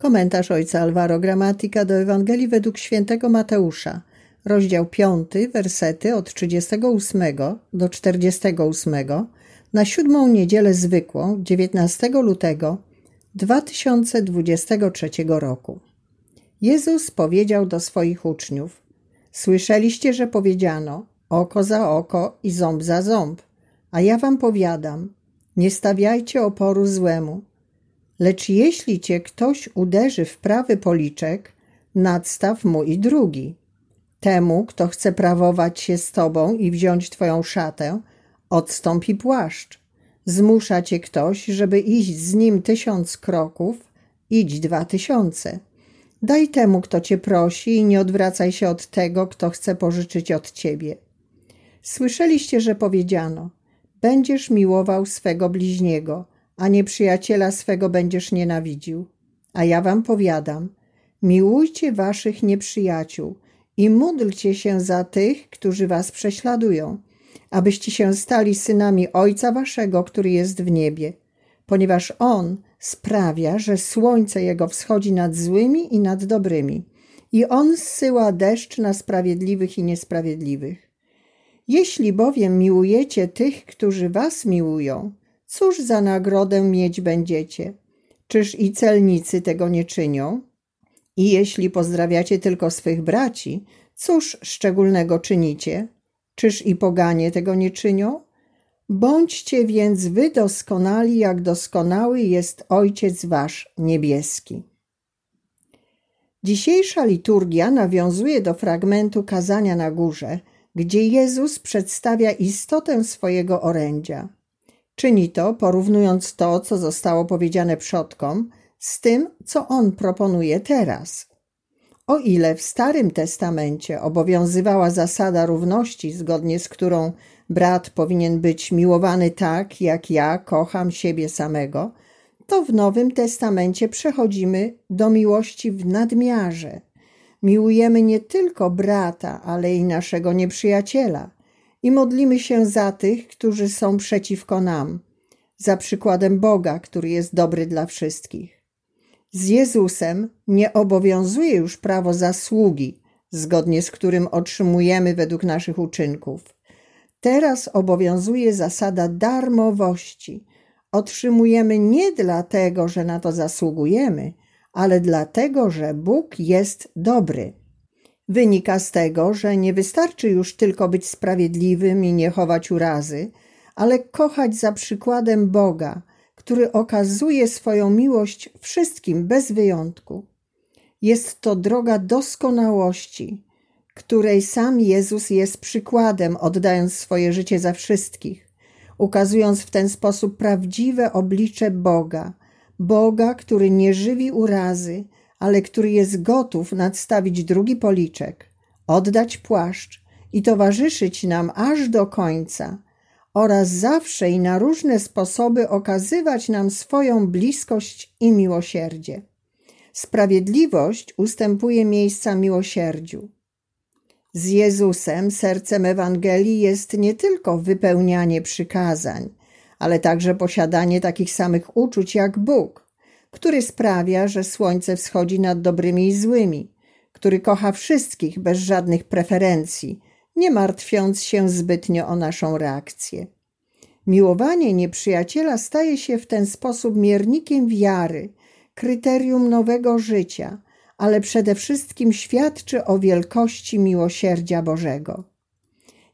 Komentarz ojca Alvaro Gramatika do Ewangelii według świętego Mateusza, rozdział 5, wersety od 38 do 48 na siódmą niedzielę zwykłą 19 lutego 2023 roku. Jezus powiedział do swoich uczniów: Słyszeliście, że powiedziano oko za oko i ząb za ząb, a ja wam powiadam: nie stawiajcie oporu złemu Lecz jeśli cię ktoś uderzy w prawy policzek, nadstaw mu i drugi. Temu, kto chce prawować się z tobą i wziąć twoją szatę, odstąpi płaszcz. Zmusza cię ktoś, żeby iść z nim tysiąc kroków, idź dwa tysiące. Daj temu, kto cię prosi i nie odwracaj się od tego, kto chce pożyczyć od ciebie. Słyszeliście, że powiedziano: Będziesz miłował swego bliźniego, a nieprzyjaciela swego będziesz nienawidził. A ja wam powiadam, miłujcie waszych nieprzyjaciół i módlcie się za tych, którzy was prześladują, abyście się stali synami Ojca waszego, który jest w niebie, ponieważ On sprawia, że słońce Jego wschodzi nad złymi i nad dobrymi i On zsyła deszcz na sprawiedliwych i niesprawiedliwych. Jeśli bowiem miłujecie tych, którzy was miłują, Cóż za nagrodę mieć będziecie? Czyż i celnicy tego nie czynią? I jeśli pozdrawiacie tylko swych braci, cóż szczególnego czynicie? Czyż i poganie tego nie czynią? Bądźcie więc wy doskonali, jak doskonały jest Ojciec Wasz niebieski. Dzisiejsza liturgia nawiązuje do fragmentu kazania na górze, gdzie Jezus przedstawia istotę swojego orędzia. Czyni to, porównując to, co zostało powiedziane przodkom, z tym, co on proponuje teraz. O ile w Starym Testamencie obowiązywała zasada równości, zgodnie z którą brat powinien być miłowany tak, jak ja kocham siebie samego, to w Nowym Testamencie przechodzimy do miłości w nadmiarze. Miłujemy nie tylko brata, ale i naszego nieprzyjaciela – i modlimy się za tych, którzy są przeciwko nam, za przykładem Boga, który jest dobry dla wszystkich. Z Jezusem nie obowiązuje już prawo zasługi, zgodnie z którym otrzymujemy według naszych uczynków. Teraz obowiązuje zasada darmowości. Otrzymujemy nie dlatego, że na to zasługujemy, ale dlatego, że Bóg jest dobry. Wynika z tego, że nie wystarczy już tylko być sprawiedliwym i nie chować urazy, ale kochać za przykładem Boga, który okazuje swoją miłość wszystkim bez wyjątku. Jest to droga doskonałości, której sam Jezus jest przykładem, oddając swoje życie za wszystkich, ukazując w ten sposób prawdziwe oblicze Boga, Boga, który nie żywi urazy, ale który jest gotów nadstawić drugi policzek, oddać płaszcz i towarzyszyć nam aż do końca oraz zawsze i na różne sposoby okazywać nam swoją bliskość i miłosierdzie. Sprawiedliwość ustępuje miejsca miłosierdziu. Z Jezusem sercem Ewangelii jest nie tylko wypełnianie przykazań, ale także posiadanie takich samych uczuć jak Bóg, który sprawia, że słońce wschodzi nad dobrymi i złymi, który kocha wszystkich bez żadnych preferencji, nie martwiąc się zbytnio o naszą reakcję. Miłowanie nieprzyjaciela staje się w ten sposób miernikiem wiary, kryterium nowego życia, ale przede wszystkim świadczy o wielkości miłosierdzia Bożego.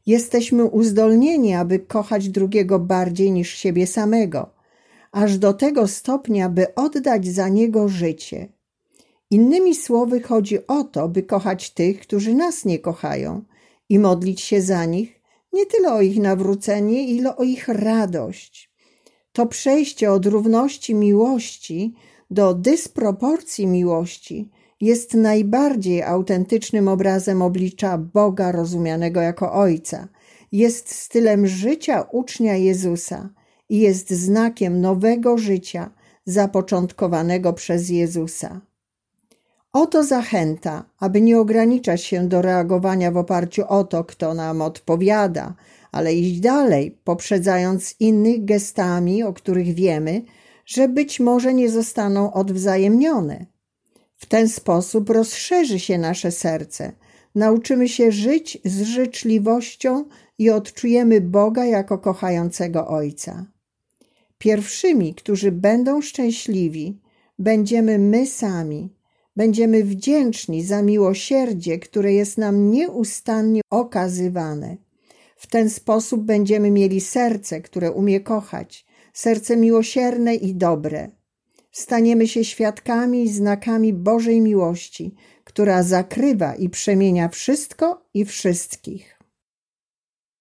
Jesteśmy uzdolnieni, aby kochać drugiego bardziej niż siebie samego – aż do tego stopnia, by oddać za niego życie. Innymi słowy, chodzi o to, by kochać tych, którzy nas nie kochają i modlić się za nich, nie tyle o ich nawrócenie, ile o ich radość. To przejście od równości miłości do dysproporcji miłości jest najbardziej autentycznym obrazem oblicza Boga rozumianego jako Ojca. Jest stylem życia ucznia Jezusa i jest znakiem nowego życia zapoczątkowanego przez Jezusa. Oto zachęta, aby nie ograniczać się do reagowania w oparciu o to, kto nam odpowiada, ale iść dalej, poprzedzając innych gestami, o których wiemy, że być może nie zostaną odwzajemnione. W ten sposób rozszerzy się nasze serce. Nauczymy się żyć z życzliwością i odczujemy Boga jako kochającego Ojca. Pierwszymi, którzy będą szczęśliwi, będziemy my sami. Będziemy wdzięczni za miłosierdzie, które jest nam nieustannie okazywane. W ten sposób będziemy mieli serce, które umie kochać, serce miłosierne i dobre. Staniemy się świadkami i znakami Bożej miłości, która zakrywa i przemienia wszystko i wszystkich.